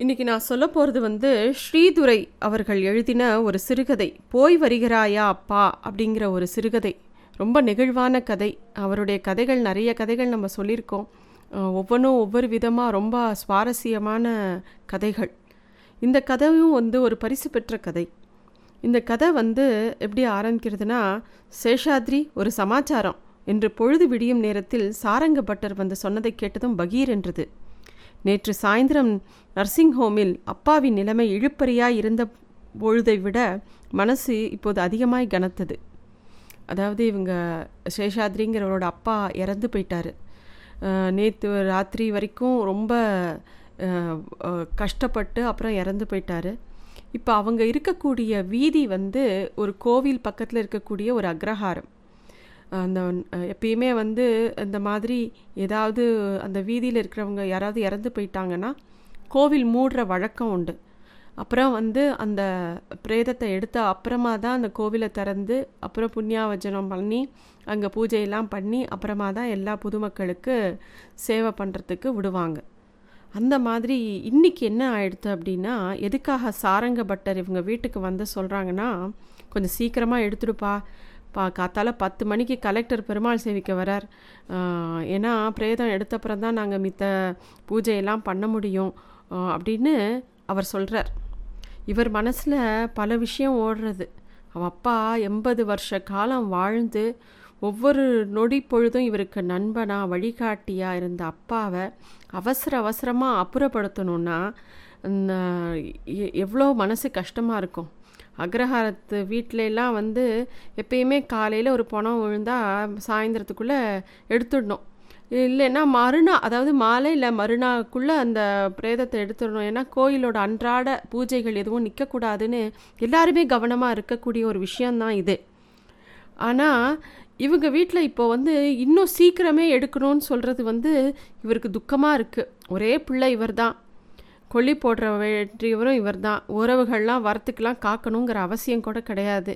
இன்னைக்கு நான் சொல்ல போகிறது வந்து ஸ்ரீதுரை அவர்கள் எழுதின ஒரு சிறுகதை. போய் வருகிறாயா அப்பா? அப்படிங்கிற ஒரு சிறுகதை. ரொம்ப நெகிழ்வான கதை. அவருடைய கதைகள் நிறைய கதைகள் நம்ம சொல்லியிருக்கோம். ஒவ்வொன்றும் ஒவ்வொரு விதமாக ரொம்ப சுவாரஸ்யமான கதைகள். இந்த கதையும் வந்து ஒரு பரிசு பெற்ற கதை. இந்த கதை வந்து எப்படி ஆரம்பிக்கிறதுனா சேஷாத்ரி ஒரு சமாச்சாரம் என்று பொழுது விடியும் நேரத்தில் சாரங்கபட்டர் வந்து சொன்னதை கேட்டதும் பகீர் என்றது நேற்று சாயந்தரம் நர்சிங் ஹோமில் அப்பாவின் நிலைமை இழுப்பறியாய் இருந்த பொழுதை விட மனசு இப்போது அதிகமாய் கனத்தது. அதாவது இவங்க சேஷாத்ரிங்கிறவரோட அப்பா இறந்து போயிட்டாரு. நேற்று ராத்திரி வரைக்கும் ரொம்ப கஷ்டப்பட்டு அப்புறம் இறந்து போயிட்டாரு. இப்போ அவங்க இருக்கக்கூடிய வீதி வந்து ஒரு கோவில் பக்கத்தில் இருக்கக்கூடிய ஒரு அக்ரஹாரம். அந்த எப்பயுமே வந்து இந்த மாதிரி ஏதாவது அந்த வீதியில் இருக்கிறவங்க யாராவது இறந்து போயிட்டாங்கன்னா கோவில் மூடுற வழக்கம் உண்டு. அப்புறம் வந்து அந்த பிரேதத்தை எடுத்த அப்புறமா தான் அந்த கோவிலை திறந்து அப்புறம் புண்ணியாவஜனம் பண்ணி அங்கே பூஜையெல்லாம் பண்ணி அப்புறமா தான் எல்லா பொதுமக்களுக்கு சேவை பண்ணுறதுக்கு விடுவாங்க. அந்த மாதிரி இன்னைக்கு என்ன ஆயிடுத்து அப்படின்னா எதுக்காக சாரங்க பட்டர் இவங்க வீட்டுக்கு வந்து சொல்கிறாங்கன்னா கொஞ்சம் சீக்கிரமாக எடுத்துடுப்பா பா காத்தால பத்து மணிக்கு கலெக்டர் பெருமாள் சேவிக்க வரார். ஏன்னா பிரேதம் எடுத்தப்புறம் தான் நாங்கள் மித்த பூஜையெல்லாம் பண்ண முடியும் அப்படின்னு அவர் சொல்கிறார் இவர் மனசில் பல விஷயம் ஓடுறது. அவன் அப்பா எண்பது வருஷ காலம் வாழ்ந்து ஒவ்வொரு நொடி பொழுதும் இவருக்கு நண்பனா வழிகாட்டியாக இருந்த அப்பாவை அவசர அவசரமாக அப்புறப்படுத்தணுன்னா எ- எவ்வளோ மனசு கஷ்டமாக இருக்கும். அக்ரஹாரத்து வீட்டிலலாம் வந்து எப்பயுமே காலையில் ஒரு பணம் விழுந்தால் சாயந்தரத்துக்குள்ளே எடுத்துடணும். இல்லைன்னா மறுநாள் அதாவது மாலையில் மறுநாளுக்குள்ளே அந்த பிரேதத்தை எடுத்துடணும். ஏன்னா கோயிலோட அன்றாட பூஜைகள் எதுவும் நிற்கக்கூடாதுன்னு எல்லாருமே கவனமாக இருக்கக்கூடிய ஒரு விஷயந்தான் இது. ஆனால் இவங்க வீட்டில் இப்போ வந்து இன்னும் சீக்கிரமே எடுக்கணும்னு சொல்கிறது வந்து இவருக்கு துக்கமாக இருக்குது ஒரே பிள்ளை இவர் தான் கொல்லி போடுற வேற்றியவரும் இவர் தான் உறவுகள்லாம் வரத்துக்கெலாம் காக்கணுங்கிற அவசியம் கூட கிடையாது.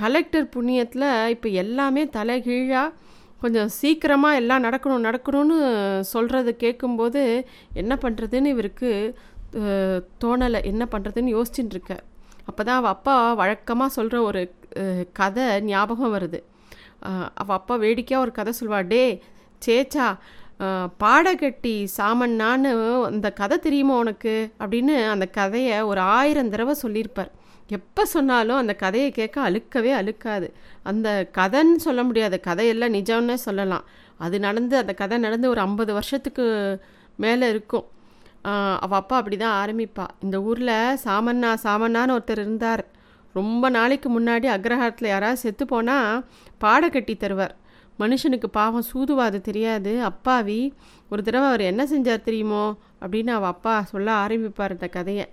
கலெக்டர் புண்ணியத்தில் இப்போ எல்லாமே தலைகீழாக கொஞ்சம் சீக்கிரமாக எல்லாம் நடக்கணும் நடக்கணும்னு சொல்கிறது கேட்கும்போது என்ன பண்ணுறதுன்னு இவருக்கு தோணலை. என்ன பண்ணுறதுன்னு யோசிச்சுட்டு இருக்கார் அப்போ தான் அவள் அப்பா வழக்கமாக சொல்கிற ஒரு கதை ஞாபகம் வருது. அவள் அப்பா வேடிக்கையாக ஒரு கதை சொல்வா டே சேச்சா பாடகட்டி சாமண்ணான்னு அந்த கதை தெரியுமா உனக்கு? அப்படின்னு அந்த கதையை ஒரு ஆயிரம் தடவை சொல்லியிருப்பார். எப்போ சொன்னாலும் அந்த கதையை கேட்க அழுக்கவே அழுக்காது. அந்த கதைன்னு சொல்ல முடியாது கதையெல்லாம் நிஜம்னே சொல்லலாம். அது நடந்து அந்த கதை நடந்து ஒரு ஐம்பது வருஷத்துக்கு மேலே இருக்கும். அவள் அப்பா அப்படி தான் ஆரம்பிப்பா. இந்த ஊரில் சாமண்ணா சாமண்ணான்னு ஒருத்தர் இருந்தார். ரொம்ப நாளைக்கு முன்னாடி அக்ரஹாரத்தில் யாராவது செத்து போனால் பாடை கட்டி தருவார். மனுஷனுக்கு பாவம் சூதுவாது தெரியாது. அப்பாவி ஒரு தடவை அவர் என்ன செஞ்சார் தெரியுமோ? அப்படின்னு அவள் அப்பா சொல்ல ஆரம்பிப்பார் இந்த கதையை.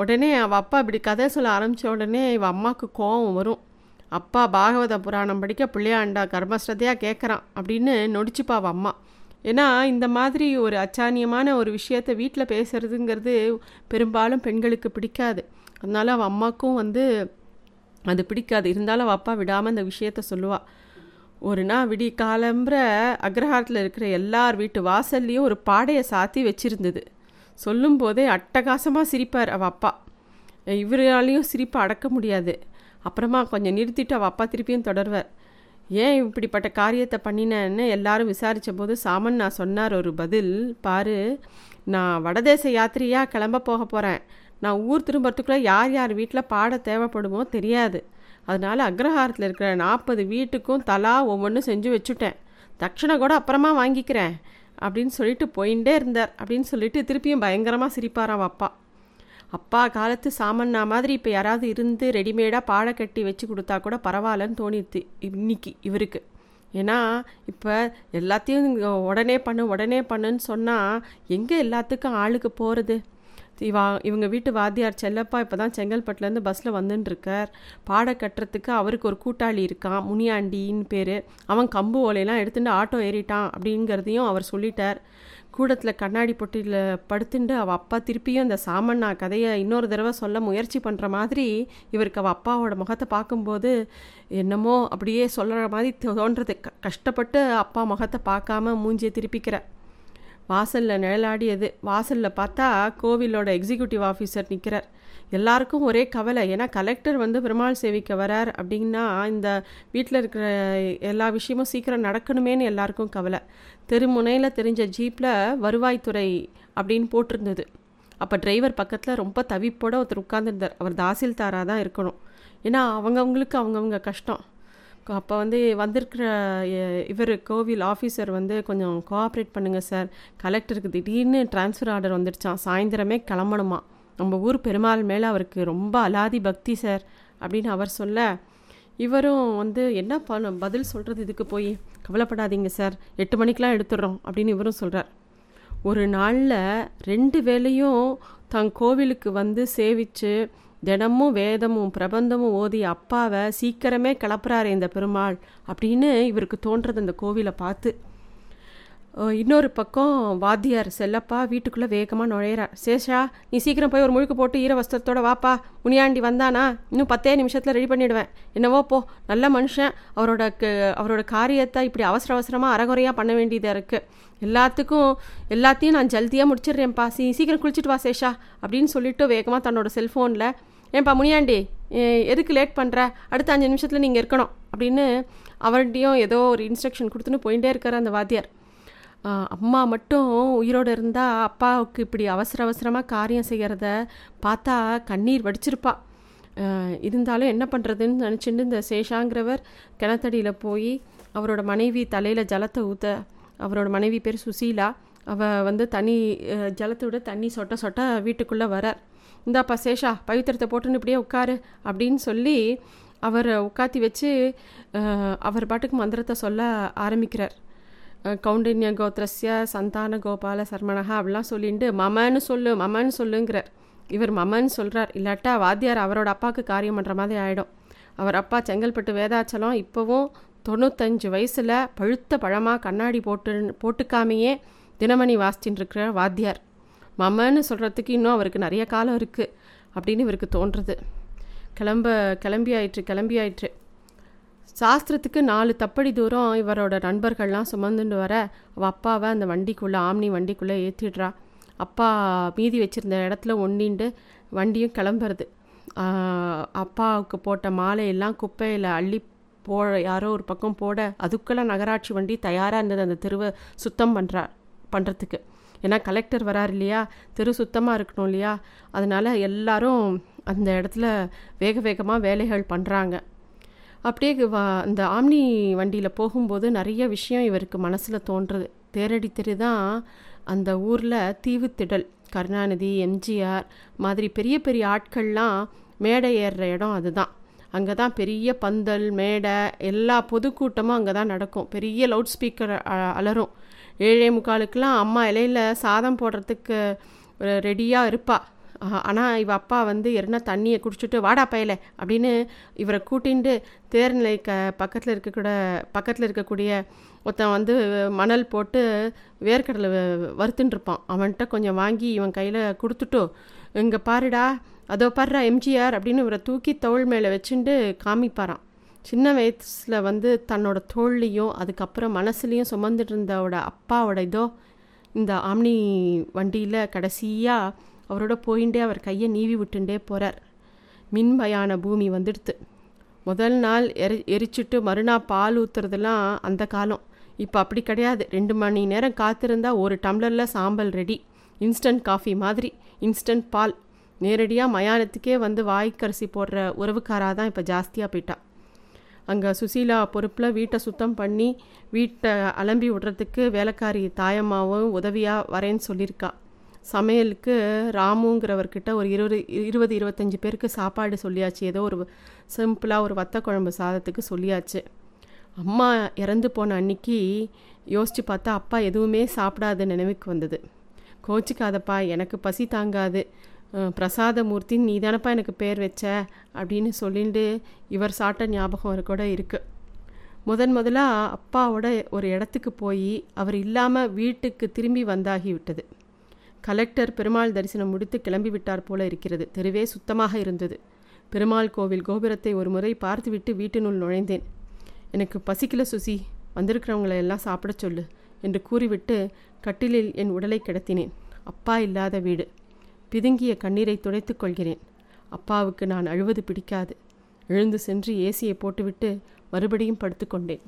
உடனே அவள் அப்பா இப்படி கதை சொல்ல ஆரம்பித்த உடனே இவள் அம்மாவுக்கு கோவம் வரும். அப்பா பாகவத புராணம் படிக்க பிள்ளையாண்டா கர்மஸ்ரத்தையாக கேட்குறான் அப்படின்னு நொடிச்சுப்பா அவள் அம்மா. ஏன்னா இந்த மாதிரி ஒரு அச்சானியமான ஒரு விஷயத்தை வீட்டில் பேசுறதுங்கிறது பெரும்பாலும் பெண்களுக்கு பிடிக்காது. அதனால அவள் அம்மாவுக்கும் வந்து அது பிடிக்காது. இருந்தாலும் அவள் அப்பா விடாமல் அந்த விஷயத்த சொல்லுவாள் ஒரு நாள் விடி காலம்புற அக்ரஹாரத்தில் இருக்கிற எல்லார் வீட்டு வாசல்லையும் ஒரு பாடையை சாத்தி வச்சிருந்தது. சொல்லும் போதே அட்டகாசமாக சிரிப்பார் அவள் அப்பா. இவராலையும் சிரிப்பை அடக்க முடியாது. அப்புறமா கொஞ்சம் நிறுத்திட்டு அவள் அப்பா திருப்பியும் தொடர்வார். ஏன் இப்படிப்பட்ட காரியத்தை பண்ணினேன்னு எல்லாரும் விசாரித்த போது சாமன் நான் சொன்னார் ஒரு பதில். பாரு நான் வடதேச யாத்திரையாக கிளம்ப போக போகிறேன் நான் ஊர் திரும்புறதுக்குள்ளே யார் யார் வீட்டில் பாட தேவைப்படுமோ தெரியாது. அதனால் அக்ரஹாரத்தில் இருக்கிற நாற்பது வீட்டுக்கும் தலா ஒவ்வொன்றும் செஞ்சு வச்சுட்டேன். தட்சணை கூட அப்புறமா வாங்கிக்கிறேன் அப்படின்னு சொல்லிட்டு போயிட்டே இருந்தார். அப்படின்னு சொல்லிட்டு திருப்பியும் பயங்கரமாக சிரிப்பாராம் அப்பா. அப்பா காலத்து சாமண்ணா மாதிரி இப்போ யாராவது இருந்து ரெடிமேடாக பாழை கட்டி வச்சு கொடுத்தா கூட பரவாயில்லன்னு தோணிடுது இன்னைக்கு இவருக்கு. ஏன்னா இப்போ எல்லாத்தையும் உடனே பண்ணு உடனே பண்ணுன்னு சொன்னால் எங்கே எல்லாத்துக்கும் ஆளுக்கு போகிறது இவா இவங்க வீட்டு வாத்தியார் செல்லப்பா இப்போ தான் செங்கல்பட்டுலேருந்து பஸ்ஸில் வந்துட்டுருக்கார் பாட கட்டுறதுக்கு அவருக்கு ஒரு கூட்டாளி இருக்கான் முனியாண்டின்னு பேர். அவன் கம்பு ஓலையெல்லாம் எடுத்துட்டு ஆட்டோ ஏறிட்டான் அப்படிங்கிறதையும் அவர் சொல்லிட்டார். கூடத்தில் கண்ணாடி பொட்டியில் படுத்துட்டு அவள் அப்பா திருப்பியும் அந்த சாமண்ணா கதையை இன்னொரு தடவை சொல்ல முயற்சி பண்ணுற மாதிரி இவருக்கு அவள் அப்பாவோட முகத்தை பார்க்கும்போது என்னமோ அப்படியே சொல்கிற மாதிரி தோன்றது. க- கஷ்டப்பட்டு அப்பா முகத்தை பார்க்காம மூஞ்சியை திருப்பிக்கிற. வாசலில் நிழலாடியது. வாசலில் பார்த்தா கோவிலோட எக்ஸிக்யூட்டிவ் ஆஃபீஸர் நிற்கிறார் எல்லாருக்கும் ஒரே கவலை ஏன்னா கலெக்டர் வந்து பெருமாள் சேவிக்க வரார் அப்படின்னா இந்த வீட்டில் இருக்கிற எல்லா விஷயமும் சீக்கிரம் நடக்கணுமேனு எல்லாருக்கும் கவலை. தெருமுனையில் தெரிஞ்ச ஜீப்பில் வருவாய்த்துறை அப்படின்னு போட்டிருந்தது. அப்போ டிரைவர் பக்கத்தில் ரொம்ப தவிப்போட ஒருத்தர் உட்காந்துருந்தார் அவர் தாசில்தாராக தான் இருக்கணும். ஏன்னா அவங்கவுங்களுக்கு அவங்கவுங்க கஷ்டம். அப்போ வந்து வந்திருக்கிற இவர் கோவில் ஆஃபீஸர் வந்து கொஞ்சம் கோஆப்ரேட் பண்ணுங்கள் சார் கலெக்டருக்கு திடீர்னு ட்ரான்ஸ்ஃபர் ஆர்டர் வந்துடுச்சான் சாயந்தரமே கிளம்பணுமா? நம்ம ஊர் பெருமாள் மேலே அவருக்கு ரொம்ப அலாதி பக்தி சார் அப்படின்னு அவர் சொல்ல இவரும் வந்து என்ன பண்ண பதில் சொல்கிறது இதுக்கு போய் கவலைப்படாதீங்க சார் எட்டு மணிக்கெலாம் எடுத்துடுறோம் அப்படின்னு இவரும் சொல்கிறார் ஒரு நாளில் ரெண்டு வேலையும் தன் கோவிலுக்கு வந்து சேவித்து தினமும் வேதமும் பிரபந்தமும் ஓதி அப்பாவை சீக்கிரமே கிளப்புறாரு இந்த பெருமாள் அப்படின்னு இவருக்கு தோன்றது அந்த கோவிலை பார்த்து. இன்னொரு பக்கம் வாத்தியார் செல்லப்பா வீட்டுக்குள்ளே வேகமாக நுழையிறார். சேஷா நீ சீக்கிரம் போய் ஒரு முழுக்கு போட்டு ஈர வஸ்திரத்தோட வாப்பா. முனியாண்டி வந்தானா? இன்னும் பத்தே நிமிஷத்தில் ரெடி பண்ணிவிடுவேன் என்னவோ போ நல்ல மனுஷன். அவரோட அவரோட காரியத்தை இப்படி அவசர அவசரமாக அறகுறையாக பண்ண வேண்டியதாக இருக்குது எல்லாத்துக்கும் எல்லாத்தையும் நான் ஜல்தியாக முடிச்சிடுறேன்ப்பா. சீ சீக்கிரம் குளிச்சுட்டு வா சேஷா அப்படின்னு சொல்லிட்டு வேகமாக தன்னோட செல்ஃபோனில் ஏன்பா முனியாண்டி எதுக்கு லேட் பண்ணுற அடுத்த அஞ்சு நிமிஷத்தில் நீங்கள் இருக்கணும். அப்படின்னு அவர்கிட்டையும் ஏதோ ஒரு இன்ஸ்ட்ரக்ஷன் கொடுத்துன்னு போயிட்டே இருக்கார் அந்த வாத்தியார். அம்மா மட்டும் உயிரோடு இருந்தால் அப்பாவுக்கு இப்படி அவசர அவசரமாக காரியம் செய்கிறத பார்த்தா கண்ணீர் வடிச்சிருப்பா. இருந்தாலும் என்ன பண்ணுறதுன்னு நினச்சிட்டு இந்த சேஷாங்கிறவர் கிணத்தடியில் போய் அவரோட மனைவி தலையில் ஜலத்தை ஊற்ற அவரோட மனைவி பேர் சுசீலா. அவள் வந்து தண்ணி ஜலத்தை விட தண்ணி சொட்ட சொட்ட வீட்டுக்குள்ளே வரார். இந்தாப்பா சேஷா பவித்திரத்தை போட்டுன்னு இப்படியே உட்காரு அப்படின்னு சொல்லி அவரை உட்காத்தி வச்சு அவர் பாட்டுக்கு மந்திரத்தை சொல்ல ஆரம்பிக்கிறார். கவுண்டின்ய கோத்திரஸ்ய சந்தான கோபால சர்மனகா அப்படிலாம் சொல்லிட்டு மமன்னு சொல்லு மமன்னு சொல்லுங்கிறார். இவர் மமன்னு சொல்கிறார் இல்லாட்டா வாத்தியார் அவரோட அப்பாவுக்கு காரியம் பண்ணுற மாதிரி ஆகிடும் அவர் அப்பா செங்கல்பட்டு வேதாச்சலம் இப்போவும் தொண்ணூத்தஞ்சு வயசில் பழுத்த பழமாக கண்ணாடி போட்டு போட்டுக்காமையே தினமணி வாசிச்சுட்டு இருக்கிற வாத்தியார். மமன்னு சொல்கிறதுக்கு இன்னும் அவருக்கு நிறைய காலம் இருக்குது அப்படின்னு இவருக்கு தோன்றுறது. கிளம்ப கிளம்பி ஆயிற்று கிளம்பி ஆயிற்று சாஸ்திரத்துக்கு நாலு தப்படி தூரம் இவரோட நண்பர்கள்லாம் சுமந்துட்டு வர அவள் அப்பாவை அந்த வண்டிக்குள்ளே ஆம்னி வண்டிக்குள்ளே ஏற்றிடுறா அப்பா மீதி வச்சுருந்த இடத்துல ஒண்டின்ட்டு வண்டியும் கிளம்புறது. அப்பாவுக்கு போட்ட மாலையெல்லாம் குப்பையில் அள்ளி போ யாரோ ஒரு பக்கம் போட அதுக்குள்ளே நகராட்சி வண்டி தயாராக இருந்தது அந்த தெருவை சுத்தம் பண்ணுறா பண்ணுறதுக்கு ஏன்னா கலெக்டர் வரார் இல்லையா? தெரு சுத்தமாக இருக்கணும் இல்லையா? அதனால் எல்லாரும் அந்த இடத்துல வேக வேகமாக வேலைகள் பண்ணுறாங்க அப்படியே அந்த ஆம்னி வண்டியில் போகும்போது நிறைய விஷயம் இவருக்கு மனசில் தோன்றுறது தேரடி தெரு தான் அந்த ஊரில் தீவுத்திடல் கருணாநிதி எம்ஜிஆர் மாதிரி பெரிய பெரிய ஆட்கள்லாம் மேடை ஏறுற இடம் அதுதான். அங்கே தான் பெரிய பந்தல் மேடை எல்லா பொதுக்கூட்டமும் அங்கே தான் நடக்கும். பெரிய லவுட் ஸ்பீக்கர் அலரும். ஏழே முக்காலுக்கெலாம் அம்மா இலையில் சாதம் போடுறதுக்கு ரெடியாக இருப்பாள் ஆனால் இவ அப்பா வந்து எருனா தண்ணியை குடிச்சிட்டு வாடா பயல அப்படின்னு இவரை கூட்டின்ட்டு தேர்நிலை க பக்கத்தில் இருக்கக்கூட பக்கத்தில் இருக்கக்கூடிய ஒருத்தன் வந்து மணல் போட்டு வேர்க்கடலை வறுத்துன்னு இருப்பான். அவன்கிட்ட கொஞ்சம் வாங்கி இவன் கையில் கொடுத்துட்டோ இங்கே பாருடா அதோ பாருடா எம்ஜிஆர் அப்படின்னு இவரை தூக்கி தோல் மேலே வச்சுட்டு காமிப்பாரான் சின்ன வயசில் வந்து தன்னோட தோல்லையும் அதுக்கப்புறம் மனசுலேயும் சுமந்துட்டு இருந்தவோட அப்பாவோட இதோ இந்த ஆம்னி வண்டியில் கடைசியாக அவரோட போயிண்டே அவர் கையை நீவி விட்டுண்டே போகிறார் மின்பயான பூமி வந்துடுத்து. முதல் நாள் எரி எரிச்சிட்டு மறுநாள் பால் ஊற்றுறதுலாம் அந்த காலம். இப்போ அப்படி கிடையாது. ரெண்டு மணி நேரம் காத்திருந்தா ஒரு டம்ளரில் சாம்பல் ரெடி. இன்ஸ்டன்ட் காஃபி மாதிரி இன்ஸ்டன்ட் பால். நேரடியாக மயானத்துக்கே வந்து வாய்க்கரிசி போடுற உறவுக்காராக தான் இப்போ ஜாஸ்தியாக போயிட்டான் அங்கே சுசீலா பொறுப்பில் வீட்டை சுத்தம் பண்ணி வீட்டை அலம்பி விடுறதுக்கு வேலைக்காரி தாயம்மாவும் உதவியாக வரேன்னு சொல்லியிருக்கா. சமையலுக்கு ராமுங்கிறவர்கிட்ட ஒரு இருபது இருபது இருபத்தஞ்சி பேருக்கு சாப்பாடு சொல்லியாச்சு. ஏதோ ஒரு சிம்பிளாக ஒரு வத்த குழம்பு சாதத்துக்கு சொல்லியாச்சு. அம்மா இறந்து போன அன்னைக்கு யோசித்து பார்த்தா அப்பா எதுவுமே சாப்பிடாத நினைவுக்கு வந்தது. கோச்சிக்காதப்பா எனக்கு பசி தாங்காது. பிரசாதமூர்த்தின்னு நீ தானப்பா எனக்கு பேர் வச்ச? அப்படின்னு சொல்லிட்டு இவர் சாப்பிட்ட ஞாபகம் கூட இருக்குது முதன் முதலாக அப்பாவோட ஒரு இடத்துக்கு போய் அவர் இல்லாமல் வீட்டுக்கு திரும்பி வந்தாகி விட்டது. கலெக்டர் பெருமாள் தரிசனம் முடித்து கிளம்பி விட்டார் போல இருக்கிறது. தெருவே சுத்தமாக இருந்தது. பெருமாள் கோவில் கோபுரத்தை ஒரு முறை பார்த்துவிட்டு வீட்டினுள் நுழைந்தேன். எனக்கு பசிக்கல சுசி. வந்திருக்கிறவங்களை எல்லாம் சாப்பிட சொல்லு என்று கூறிவிட்டு கட்டிலில் என் உடலை கிடத்தினேன். அப்பா இல்லாத வீடு. பிதுங்கிய கண்ணீரை துடைத்துக் கொள்கிறேன். அப்பாவுக்கு நான் அழுவது பிடிக்காது. எழுந்து சென்று ஏசியை போட்டுவிட்டு மறுபடியும் படுத்துக்கொண்டேன்